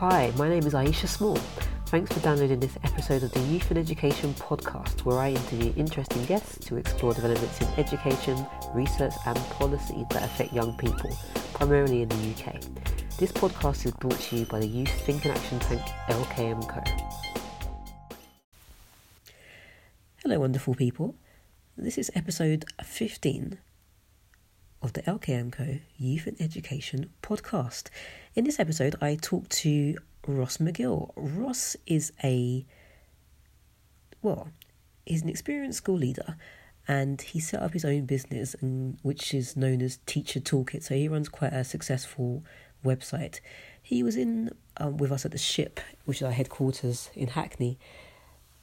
Hi, my name is Iesha Small. Thanks for downloading this episode of the Youth and Education podcast, where I interview interesting guests to explore developments in education, research, and policy that affect young people, primarily in the UK. This podcast is brought to you by the Youth Think and Action Tank LKM Co. Hello, wonderful people. This is episode 15 of the LKM Co. Youth and Education podcast. In this episode, I talk to Ross McGill. Ross is a, well, he's an experienced school leader and he set up his own business, and, which is known as Teacher Toolkit. So he runs quite a successful website. He was in um, with us at the Ship, which is our headquarters in Hackney,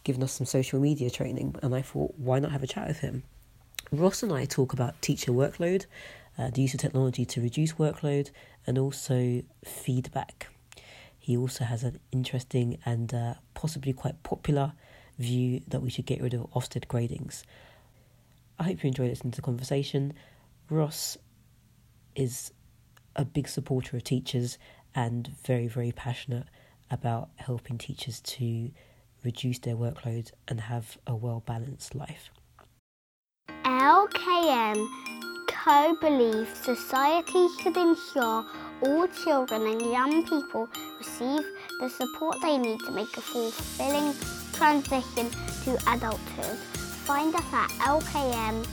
giving us some social media training, and I thought, why not have a chat with him? Ross and I talk about teacher workload, uh, the use of technology to reduce workload, and also feedback. He also has an interesting and uh, possibly quite popular view that we should get rid of Ofsted gradings. I hope you enjoyed listening to the conversation. Ross is a big supporter of teachers and very, very passionate about helping teachers to reduce their workload and have a well balanced life. LKM Co believes society should ensure all children and young people receive the support they need to make a fulfilling transition to adulthood. Find us at lkmco.org.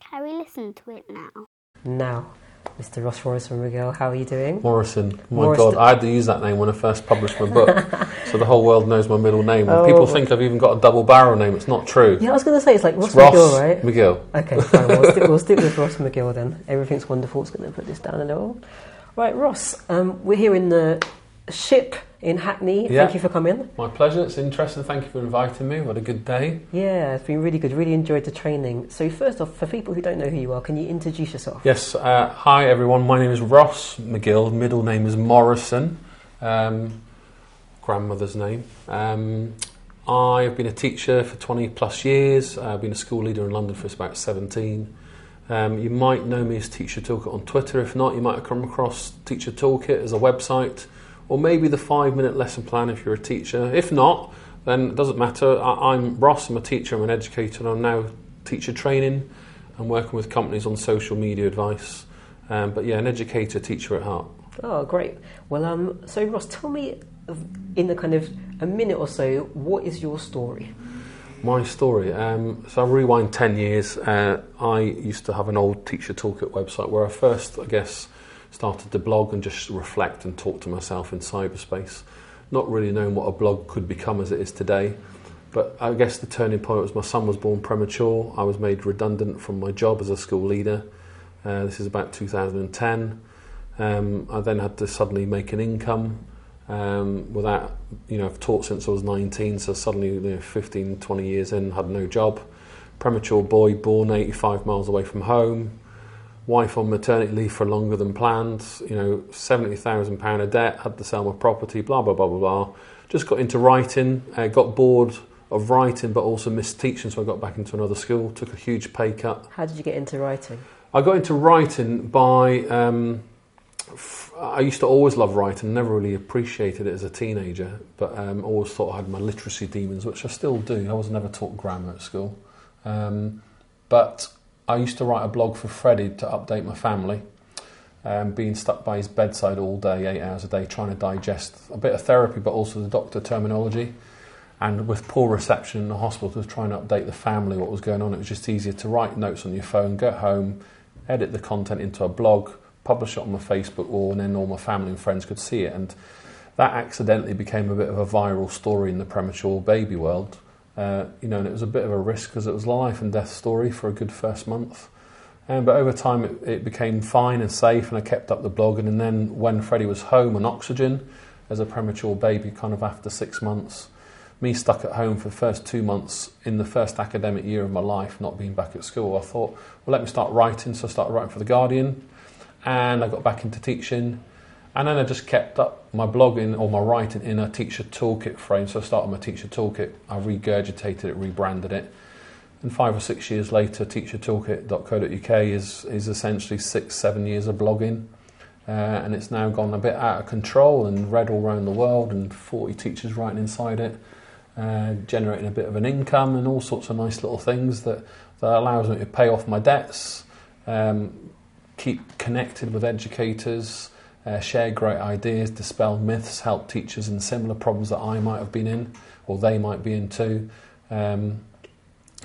Can we listen to it now? Now, Mr. Ross Morrison Miguel, how are you doing? Morrison. Oh my Morrison. God, I had to use that name when I first published my book, so the whole world knows my middle name. Oh. People think I've even got a double barrel name. It's not true. Yeah, I was going to say it's like Ross It's Ross McGill, right? McGill. Okay, fine. We'll stick, we'll stick with Ross McGill then. Everything's wonderful. It's going to put this down a little. Right, Ross, um, we're here in the ship in Hackney. Yeah. Thank you for coming. My pleasure. It's interesting. Thank you for inviting me. What a good day. Yeah, it's been really good. Really enjoyed the training. So, first off, for people who don't know who you are, can you introduce yourself? Yes. Uh, hi everyone. My name is Ross McGill. Middle name is Morrison. Um, grandmother's name. Um, I've been a teacher for 20 plus years. I've been a school leader in London for about 17. Um, you might know me as Teacher Toolkit on Twitter. If not, you might have come across Teacher Toolkit as a website, or maybe the five minute lesson plan if you're a teacher. If not, then it doesn't matter. I, I'm Ross, I'm a teacher, I'm an educator, and I'm now teacher training. I'm working with companies on social media advice. Um, but yeah, an educator, teacher at heart. Oh, great. Well, um, so Ross, tell me in a kind of a minute or so, what is your story? My story. Um, so I rewind 10 years. Uh, I used to have an old Teacher Toolkit website where I first, I guess, started to blog and just reflect and talk to myself in cyberspace. Not really knowing what a blog could become as it is today. But I guess the turning point was my son was born premature. I was made redundant from my job as a school leader. Uh, this is about 2010. Um, I then had to suddenly make an income um, without, you know, I've taught since I was 19, so suddenly, you know, 15, 20 years in, had no job. Premature boy born 85 miles away from home. Wife on maternity leave for longer than planned. You know, £70,000 of debt, had to sell my property, blah, blah, blah, blah, blah. Just got into writing, uh, got bored of writing, but also missed teaching, so I got back into another school, took a huge pay cut. How did you get into writing? I got into writing by. Um, f- I used to always love writing, never really appreciated it as a teenager, but um, always thought I had my literacy demons, which I still do. I was never taught grammar at school. Um, but I used to write a blog for Freddie to update my family, um, being stuck by his bedside all day, eight hours a day, trying to digest a bit of therapy, but also the doctor terminology. And with poor reception in the hospital, trying to try and update the family what was going on, it was just easier to write notes on your phone, get home, edit the content into a blog, publish it on my Facebook wall, and then all my family and friends could see it. And that accidentally became a bit of a viral story in the premature baby world. Uh, you know, and it was a bit of a risk because it was life and death story for a good first month. Um, but over time, it, it became fine and safe, and I kept up the blog. And then when Freddie was home on oxygen as a premature baby, kind of after six months, me stuck at home for the first two months in the first academic year of my life, not being back at school, I thought, well, let me start writing. So I started writing for The Guardian, and I got back into teaching. And then I just kept up my blogging or my writing in a teacher toolkit frame. So I started my teacher toolkit, I regurgitated it, rebranded it. And five or six years later, teachertoolkit.co.uk is, is essentially six, seven years of blogging. uh, and it's now gone a bit out of control and read all around the world, and 40 teachers writing inside it, uh, generating a bit of an income and all sorts of nice little things that, that allows me to pay off my debts, um, keep connected with educators, uh, share great ideas, dispel myths, help teachers in similar problems that I might have been in or they might be in too. Um,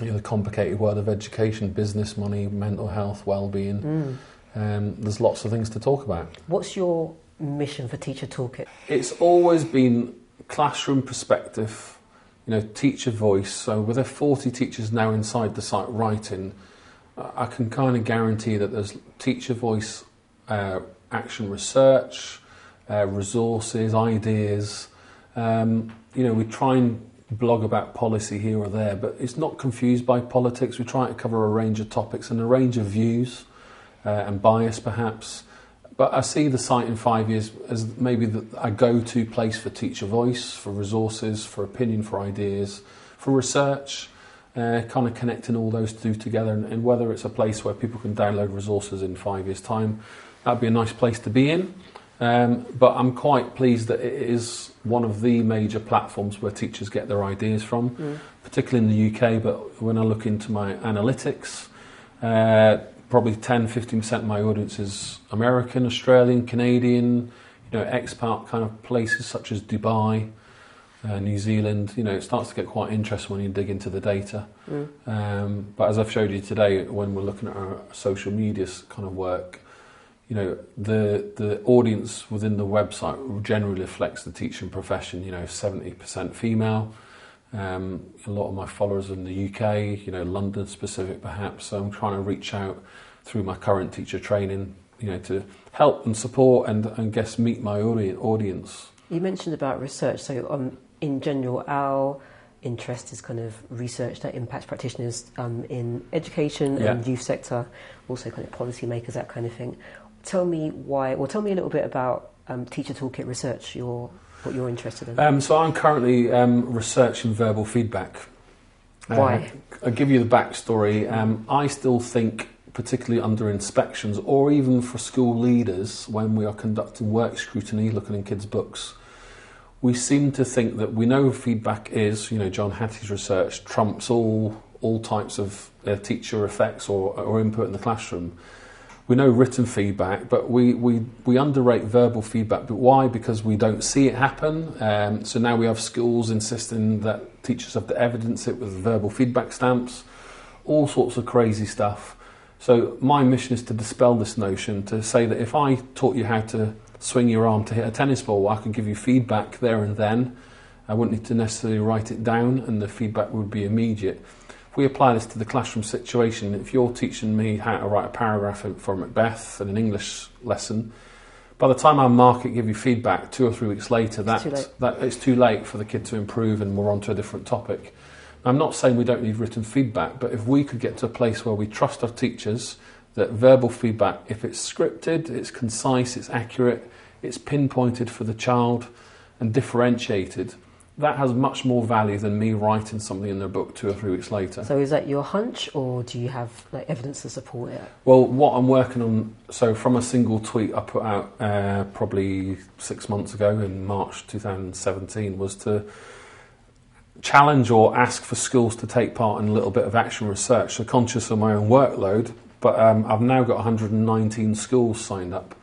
you know, the complicated world of education, business, money, mental health, well-being. Mm. Um, there's lots of things to talk about. What's your mission for Teacher Toolkit? It's always been classroom perspective, you know, teacher voice. So with the 40 teachers now inside the site writing, I can kind of guarantee that there's teacher voice, uh, action research, uh, resources, ideas. Um, you know, we try and blog about policy here or there, but it's not confused by politics. We try to cover a range of topics and a range of views uh, and bias, perhaps. But I see the site in five years as maybe the, a go to place for teacher voice, for resources, for opinion, for ideas, for research, uh, kind of connecting all those two together. And, and whether it's a place where people can download resources in five years' time, that'd be a nice place to be in. Um, but I'm quite pleased that it is one of the major platforms where teachers get their ideas from, Mm. particularly in the UK. But when I look into my analytics, uh, probably 10 15% of my audience is American, Australian, Canadian, you know, expat kind of places such as Dubai, uh, New Zealand. You know, it starts to get quite interesting when you dig into the data. Mm. Um, but as I've showed you today, when we're looking at our social media kind of work, you know, the the audience within the website generally reflects the teaching profession. You know, seventy percent female. Um, a lot of my followers are in the UK, you know, London specific perhaps. So I'm trying to reach out through my current teacher training, you know, to help and support and, and guess meet my audience. You mentioned about research. So, um, in general, our interest is kind of research that impacts practitioners um, in education Yeah. and youth sector, also kind of policymakers, that kind of thing. Tell me why, or tell me a little bit about um, Teacher Toolkit research. Your what you're interested in. Um, so I'm currently um, researching verbal feedback. Uh, Why? I'll give you the backstory. Um, I still think, particularly under inspections or even for school leaders, when we are conducting work scrutiny, looking in kids' books, we seem to think that we know feedback is, you know, John Hattie's research trumps all all types of uh, teacher effects or, or input in the classroom. We know written feedback, but we, we, we underrate verbal feedback. But why? Because we don't see it happen. Um, so now we have schools insisting that teachers have to evidence it with verbal feedback stamps, all sorts of crazy stuff. So my mission is to dispel this notion, to say that if I taught you how to swing your arm to hit a tennis ball, I could give you feedback there and then. I wouldn't need to necessarily write it down, and the feedback would be immediate. If we apply this to the classroom situation, if you're teaching me how to write a paragraph for Macbeth in an English lesson, by the time I mark it, give you feedback two or three weeks later, that, late. that it's too late for the kid to improve and we're on to a different topic. I'm not saying we don't need written feedback, but if we could get to a place where we trust our teachers that verbal feedback, if it's scripted, it's concise, it's accurate, it's pinpointed for the child and differentiated, that has much more value than me writing something in their book two or three weeks later. so, is that your hunch, or do you have like evidence to support it? Well, what I'm working on, so from a single tweet I put out uh, probably six months ago in March 2017 was to challenge or ask for schools to take part in a little bit of action research. So conscious of my own workload, but um, I've now got 119 schools signed up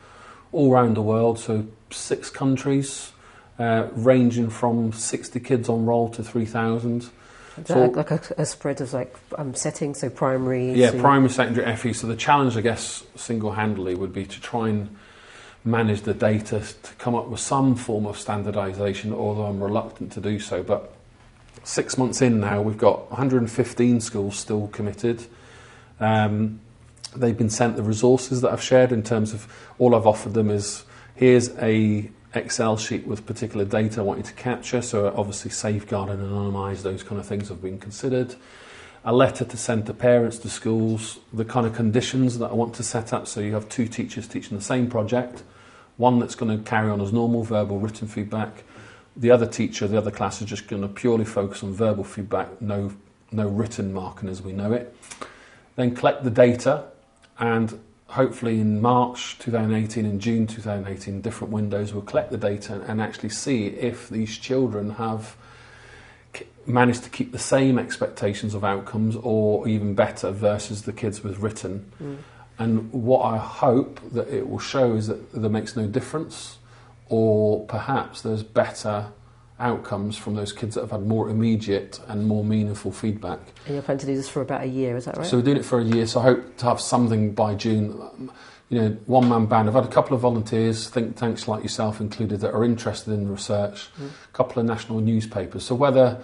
all around the world, so six countries, uh, ranging from 60 kids on roll to 3,000. So- like a, a spread of like um, settings, so primary? Yeah, so- primary, secondary, FE. So the challenge, I guess, single-handedly would be to try and manage the data to come up with some form of standardisation, although I'm reluctant to do so. But six months in now, we've got 115 schools still committed. Um, they've been sent the resources that I've shared in terms of all I've offered them is here's a Excel sheet with particular data I want you to capture. So obviously safeguard and anonymise those kind of things have been considered. A letter to send to parents, to schools, the kind of conditions that I want to set up. So you have two teachers teaching the same project, one that's going to carry on as normal verbal written feedback. The other teacher, the other class is just going to purely focus on verbal feedback, no no written marking as we know it. Then collect the data and hopefully in March 2018 and June 2018, different windows will collect the data and actually see if these children have managed to keep the same expectations of outcomes or even better versus the kids with written. Mm. And what I hope that it will show is that there makes no difference, or perhaps there's better outcomes from those kids that have had more immediate and more meaningful feedback. And you're planning to do this for about a year, is that right? So we're doing it for a year. So I hope to have something by June. You know, one man band. I've had a couple of volunteers, think tanks like yourself included, that are interested in the research. Mm. A couple of national newspapers. So whether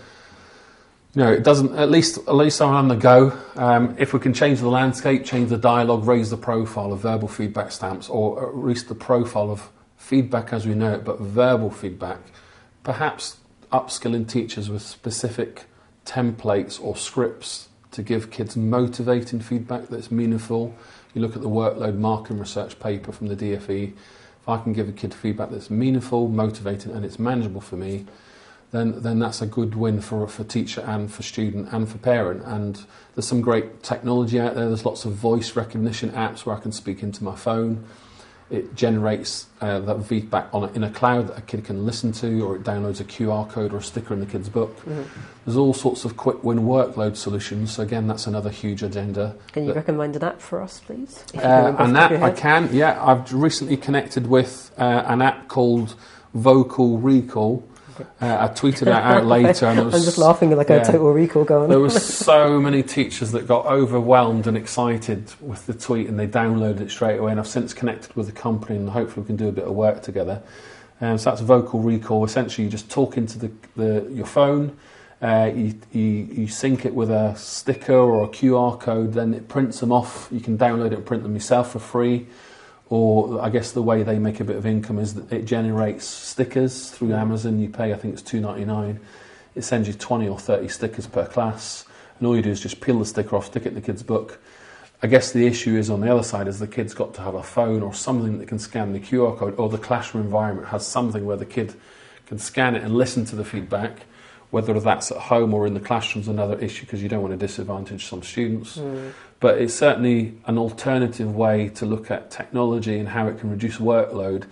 you know, it doesn't. At least, at least I'm on the go. Um, if we can change the landscape, change the dialogue, raise the profile of verbal feedback stamps, or at least the profile of feedback as we know it, but verbal feedback, perhaps upskilling teachers with specific templates or scripts to give kids motivating feedback that's meaningful. You look at the workload marking research paper from the DFE. If I can give a kid feedback that's meaningful, motivating, and it's manageable for me, then then that's a good win for for teacher and for student and for parent. And there's some great technology out there. There's lots of voice recognition apps where I can speak into my phone. It generates uh, that feedback on a, in a cloud that a kid can listen to, or it downloads a QR code or a sticker in the kid's book. Mhm. There's all sorts of quick win workload solutions. So again, that's another huge agenda. Can you that- recommend an app for us, please? Uh, an app I can, yeah. I've recently connected with uh, an app called Vocal Recall. Uh, I tweeted that out later, and it was I'm just laughing like yeah. a total recall going. there was so many teachers that got overwhelmed and excited with the tweet and they downloaded it straight away and I've since connected with the company and hopefully we can do a bit of work together. Um, so that's vocal recall. Essentially you just talk into the, the, your phone, uh, you, you, you sync it with a sticker or a QR code, then it prints them off. You can download it and print them yourself for free. Or I guess the way they make a bit of income is that it generates stickers through Amazon. You pay, I think it's two ninety nine. It sends you twenty or thirty stickers per class, and all you do is just peel the sticker off, stick it in the kid's book. I guess the issue is on the other side is the kid's got to have a phone or something that can scan the QR code, or the classroom environment has something where the kid can scan it and listen to the feedback. Whether that's at home or in the classroom's another issue because you don't want to disadvantage some students. Mm. But it's certainly an alternative way to look at technology and how it can reduce workload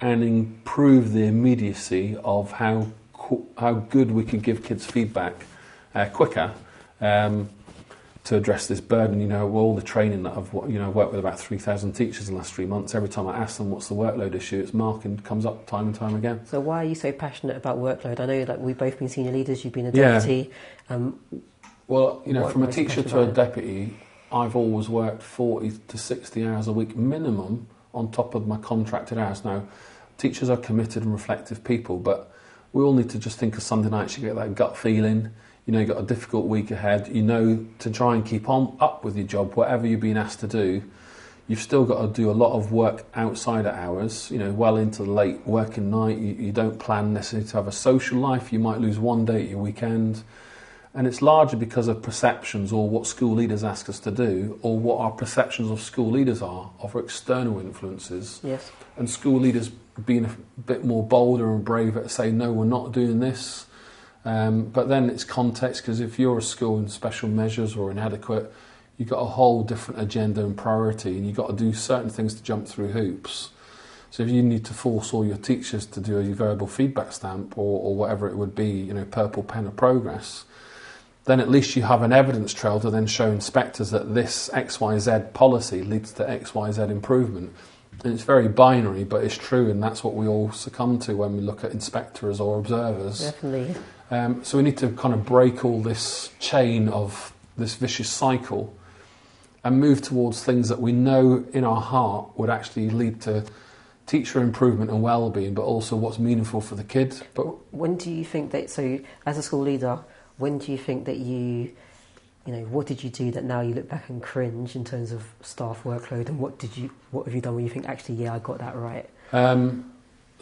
and improve the immediacy of how qu- how good we can give kids feedback uh, quicker um, to address this burden. You know, all the training that I've you know worked with about three thousand teachers in the last three months. Every time I ask them what's the workload issue, it's marking comes up time and time again. So why are you so passionate about workload? I know that we've both been senior leaders. You've been a Yeah. deputy. Um, Well, you know, from a teacher to a deputy, I've always worked 40 to 60 hours a week minimum on top of my contracted hours. Now, teachers are committed and reflective people, but we all need to just think of Sunday nights, you get that gut feeling, you know, you've got a difficult week ahead, you know, to try and keep on up with your job, whatever you're being asked to do, you've still got to do a lot of work outside of hours, you know, well into the late working night. You, you don't plan necessarily to have a social life, you might lose one day at your weekend. And it's largely because of perceptions or what school leaders ask us to do, or what our perceptions of school leaders are of external influences. yes. And school leaders being a bit more bolder and braver to say, no, we're not doing this. Um, but then it's context, because if you're a school in special measures or inadequate, you've got a whole different agenda and priority, and you've got to do certain things to jump through hoops. So if you need to force all your teachers to do a verbal feedback stamp or, or whatever it would be, you know, purple pen of progress, then at least you have an evidence trail to then show inspectors that this XYZ policy leads to XYZ improvement. And it's very binary, but it's true, and that's what we all succumb to when we look at inspectors or observers. Definitely. Um, so we need to kind of break all this chain of this vicious cycle and move towards things that we know in our heart would actually lead to teacher improvement and well-being, but also what's meaningful for the kid. But When do you think that? So, as a school leader, when do you think that you, you know, what did you do that now you look back and cringe in terms of staff workload, and what did you, what have you done when you think actually, yeah, I got that right? Um,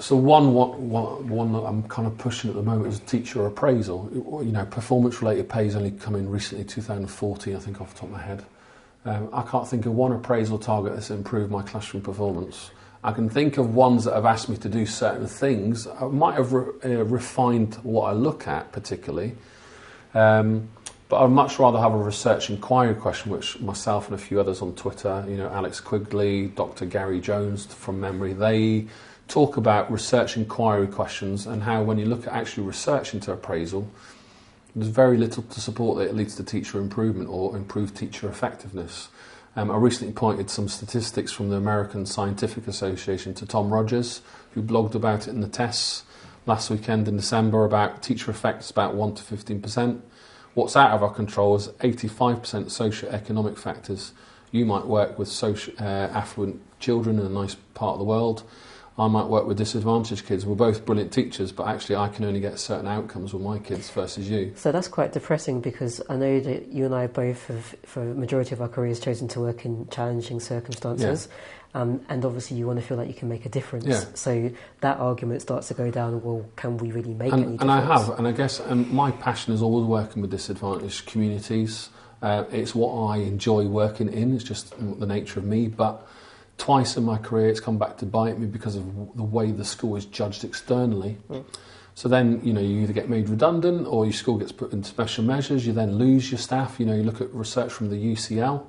so one, one, one, that I'm kind of pushing at the moment is teacher appraisal. You know, performance-related pay has only come in recently, 2014, I think, off the top of my head. Um, I can't think of one appraisal target that's improved my classroom performance. I can think of ones that have asked me to do certain things. I might have re- uh, refined what I look at particularly, um, But I'd much rather have a research inquiry question, which myself and a few others on Twitter, you know, Alex Quigley, Dr. Gary Jones from memory, they talk about research inquiry questions and how when you look at actually research into appraisal, there's very little to support that it leads to teacher improvement or improved teacher effectiveness. Um, I recently pointed some statistics from the American Scientific Association to Tom Rogers, who blogged about it in the TES last weekend in December about teacher effects about 1 to 15%. What's out of our control is 85% socio-economic factors. You might work with social, uh, affluent children in a nice part of the world. I might work with disadvantaged kids. We're both brilliant teachers, but actually, I can only get certain outcomes with my kids versus you. So that's quite depressing because I know that you and I both have, for the majority of our careers, chosen to work in challenging circumstances. Yeah. Um, and obviously, you want to feel like you can make a difference. Yeah. So that argument starts to go down. Well, can we really make and, any difference? And I have, and I guess, and my passion is always working with disadvantaged communities. Uh, it's what I enjoy working in. It's just the nature of me, but twice in my career it's come back to bite me because of the way the school is judged externally. Mm. So then, you know, you either get made redundant or your school gets put into special measures, you then lose your staff. You know, you look at research from the UCL,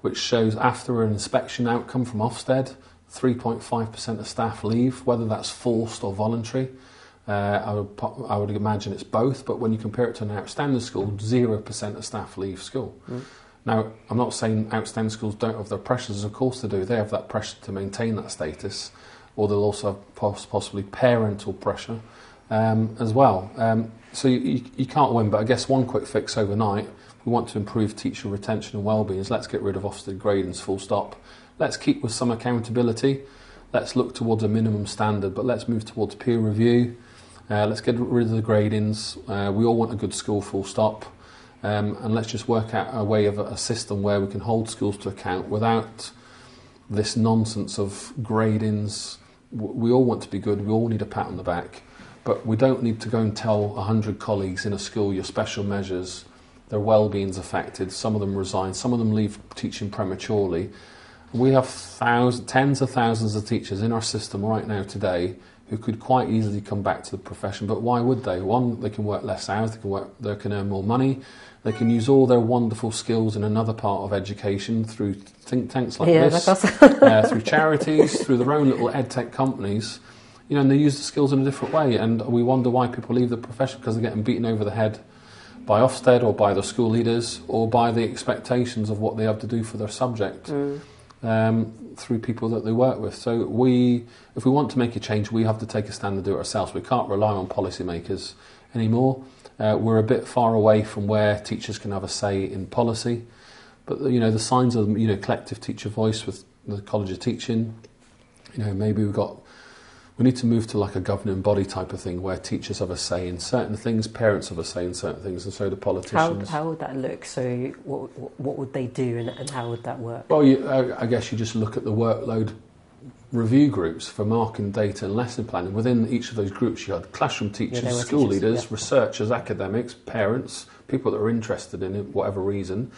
which shows after an inspection outcome from Ofsted, 3.5% of staff leave, whether that's forced or voluntary. Uh, I, would, I would imagine it's both, but when you compare it to an outstanding school, 0% of staff leave school. Mm. Now, I'm not saying outstanding schools don't have their pressures, of course they do. They have that pressure to maintain that status, or they'll also have possibly parental pressure um, as well. Um, so you, you, you, can't win, but I guess one quick fix overnight, we want to improve teacher retention and well-being, is let's get rid of Ofsted gradings full stop. Let's keep with some accountability. Let's look towards a minimum standard, but let's move towards peer review. Uh, let's get rid of the gradings. Uh, we all want a good school full stop. Um, and let's just work out a way of a, system where we can hold schools to account without this nonsense of gradings. We all want to be good, we all need a pat on the back, but we don't need to go and tell 100 colleagues in a school your special measures, their well-being's affected, some of them resign, some of them leave teaching prematurely. We have thousands, tens of thousands of teachers in our system right now today who could quite easily come back to the profession. But why would they? One, they can work less hours, they can work, they can earn more money, they can use all their wonderful skills in another part of education through think tanks like yeah, this, uh, through charities, through their own little edtech companies. You know, and they use the skills in a different way. And we wonder why people leave the profession because they're getting beaten over the head by Ofsted or by the school leaders or by the expectations of what they have to do for their subject. Mm. Um, through people that they work with. So we, if we want to make a change, we have to take a stand and do it ourselves. We can't rely on policymakers anymore. Uh, we're a bit far away from where teachers can have a say in policy. But you know the signs of you know collective teacher voice with the College of Teaching. You know maybe we've got we need to move to like a governing body type of thing where teachers have a say in certain things, parents have a say in certain things, and so do politicians. How, how would that look? So, what, what would they do, and, and how would that work? Well, you, I, I guess you just look at the workload review groups for marking data and lesson planning. Within each of those groups, you had classroom teachers, yeah, school teachers, leaders, yeah. researchers, academics, parents, people that are interested in it, whatever reason,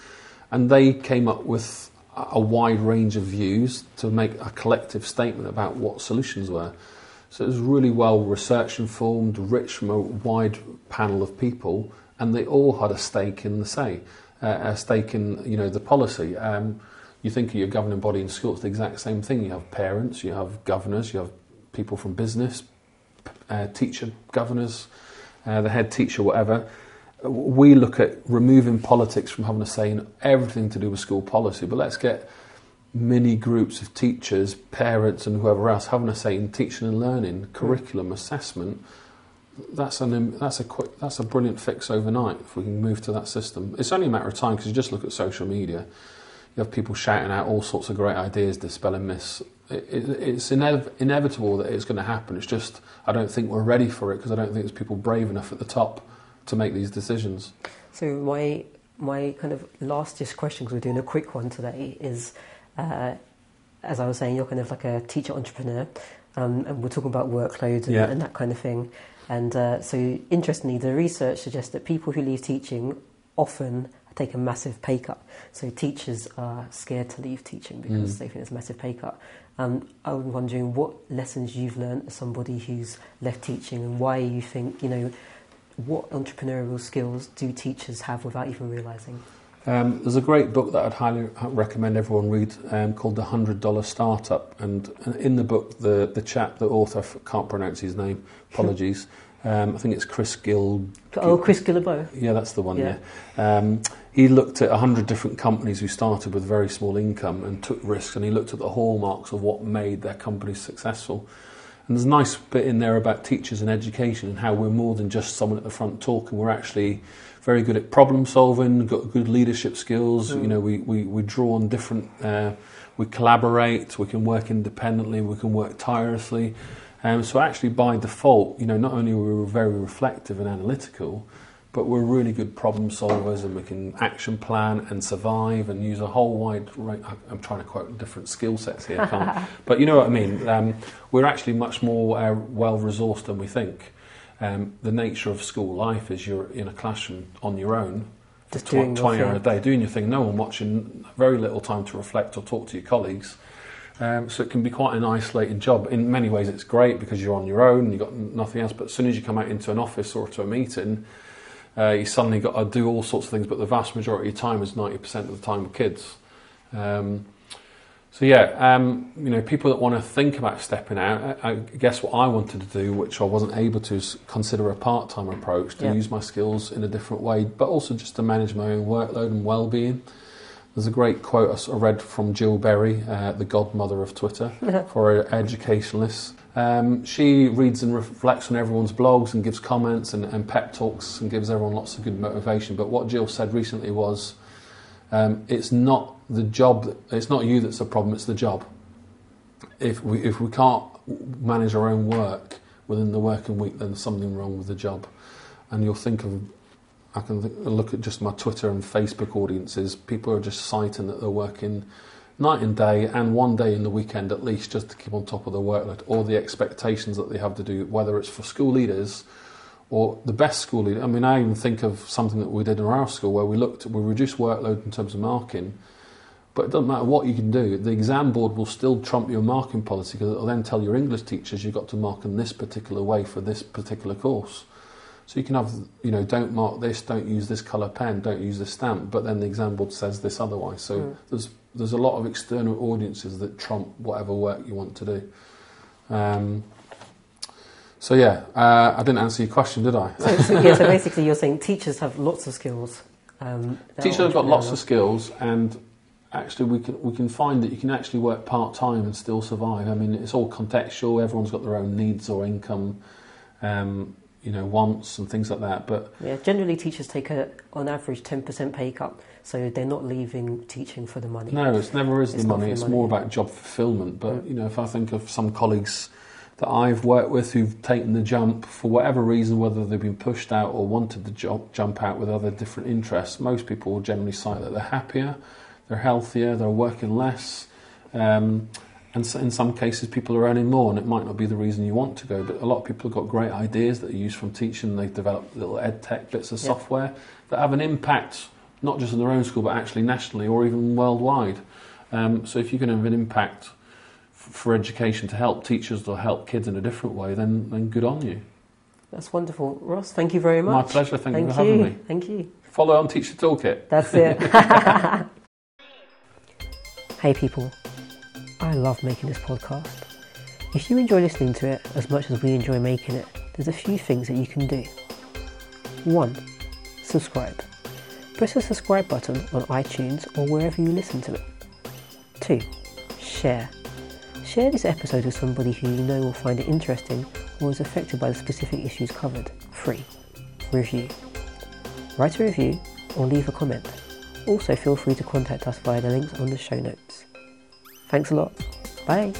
and they came up with a wide range of views to make a collective statement about what solutions were. So it was really well research informed, rich from a wide panel of people, and they all had a stake in the say, uh, a stake in you know the policy. Um, you think of your governing body in school, it's the exact same thing. You have parents, you have governors, you have people from business, uh, teacher governors, uh, the head teacher, whatever. We look at removing politics from having a say in everything to do with school policy, but let's get mini groups of teachers, parents, and whoever else having a say in teaching and learning, curriculum, assessment. That's an that's a quick, that's a brilliant fix overnight if we can move to that system. It's only a matter of time because you just look at social media. You have people shouting out all sorts of great ideas, dispelling myths. It, it, it's inev- inevitable that it's going to happen. It's just I don't think we're ready for it because I don't think there's people brave enough at the top to make these decisions. So my my kind of last just question, because we're doing a quick one today, is uh, as I was saying, you're kind of like a teacher entrepreneur, um, and we're talking about workloads and, yeah. and that kind of thing. And uh, so, interestingly, the research suggests that people who leave teaching often take a massive pay cut. So, teachers are scared to leave teaching because mm. they think it's a massive pay cut. Um, I was wondering what lessons you've learned as somebody who's left teaching and why you think, you know, what entrepreneurial skills do teachers have without even realizing? Um, there's a great book that I'd highly recommend everyone read um, called The Hundred Dollar Startup, and, and in the book, the the chap, the author, I can't pronounce his name. Apologies. Um, I think it's Chris Gill. Oh, Chris Guillebeau. Yeah, that's the one. Yeah. Yeah. Um, he looked at hundred different companies who started with very small income and took risks, and he looked at the hallmarks of what made their companies successful. And there's a nice bit in there about teachers and education and how we're more than just someone at the front talking. We're actually very good at problem solving, got good leadership skills. Mm. You know, we, we, we draw on different, uh, we collaborate, we can work independently, we can work tirelessly. Um, so actually, by default, you know, not only were we very reflective and analytical, but we're really good problem solvers and we can action plan and survive and use a whole wide range. I'm trying to quote different skill sets here, can't but you know what I mean. Um, we're actually much more uh, well resourced than we think. Um, the nature of school life is you're in a classroom on your own Just tw- your 20 hours a day, doing your thing, no one watching, very little time to reflect or talk to your colleagues. Um, so it can be quite an isolating job. In many ways, it's great because you're on your own, you've got nothing else. But as soon as you come out into an office or to a meeting, uh, you suddenly got to do all sorts of things. But the vast majority of time is 90% of the time with kids. Um, so yeah, um, you know, people that want to think about stepping out, I, I guess what I wanted to do, which I wasn't able to, is consider a part-time approach to Yeah. use my skills in a different way, but also just to manage my own workload and well-being. There's a great quote I read from Jill Berry, uh, the godmother of Twitter, for educationalists. Um, she reads and reflects on everyone's blogs and gives comments and, and pep talks and gives everyone lots of good motivation. But what Jill said recently was, um, "It's not the job. It's not you that's the problem. It's the job. If we if we can't manage our own work within the working week, then there's something wrong with the job. And you'll think of I can look at just my Twitter and Facebook audiences. People are just citing that they're working night and day and one day in the weekend at least just to keep on top of the workload or the expectations that they have to do, whether it's for school leaders or the best school leader. I mean, I even think of something that we did in our school where we looked, we reduced workload in terms of marking, but it doesn't matter what you can do. The exam board will still trump your marking policy because it'll then tell your English teachers you've got to mark in this particular way for this particular course. So you can have, you know, don't mark this, don't use this colour pen, don't use this stamp, but then the exam board says this otherwise. So Mm. there's there's a lot of external audiences that trump whatever work you want to do. Um, so yeah, uh, I didn't answer your question, did I? So, so, yeah, so basically, you're saying teachers have lots of skills. Um, Teachers have got lots of skills, and actually, we can we can find that you can actually work part time and still survive. I mean, it's all contextual. Everyone's got their own needs or income, um, you know, wants and things like that. But Yeah, generally, teachers take a, on average, 10% pay cut, so they're not leaving teaching for the money. no, it's never is It's the money. for It's money, more about job fulfillment. But Mm. you know, if I think of some colleagues that I've worked with who've taken the jump for whatever reason, whether they've been pushed out or wanted to jump, jump out with other different interests, most people will generally cite that they're happier, they're healthier, they're working less. Um, and so in some cases, people are earning more, and it might not be the reason you want to go. But a lot of people have got great ideas that they use from teaching. They've developed little ed tech bits of Yeah. software that have an impact, not just in their own school, but actually nationally or even worldwide. Um, so if you can have an impact f- for education to help teachers or help kids in a different way, then, then good on you. That's wonderful. Ross, thank you very much. My pleasure. Thank, you Thank for having you. me. Thank you. Follow on Teacher Toolkit. That's it. hey, people. I love making this podcast. If you enjoy listening to it as much as we enjoy making it, there's a few things that you can do. One, subscribe. Press the subscribe button on iTunes or wherever you listen to it. Two, share. Share this episode with somebody who you know will find it interesting or is affected by the specific issues covered. Three, review. Write a review or leave a comment. Also, feel free to contact us via the links on the show notes. Thanks a lot. Bye.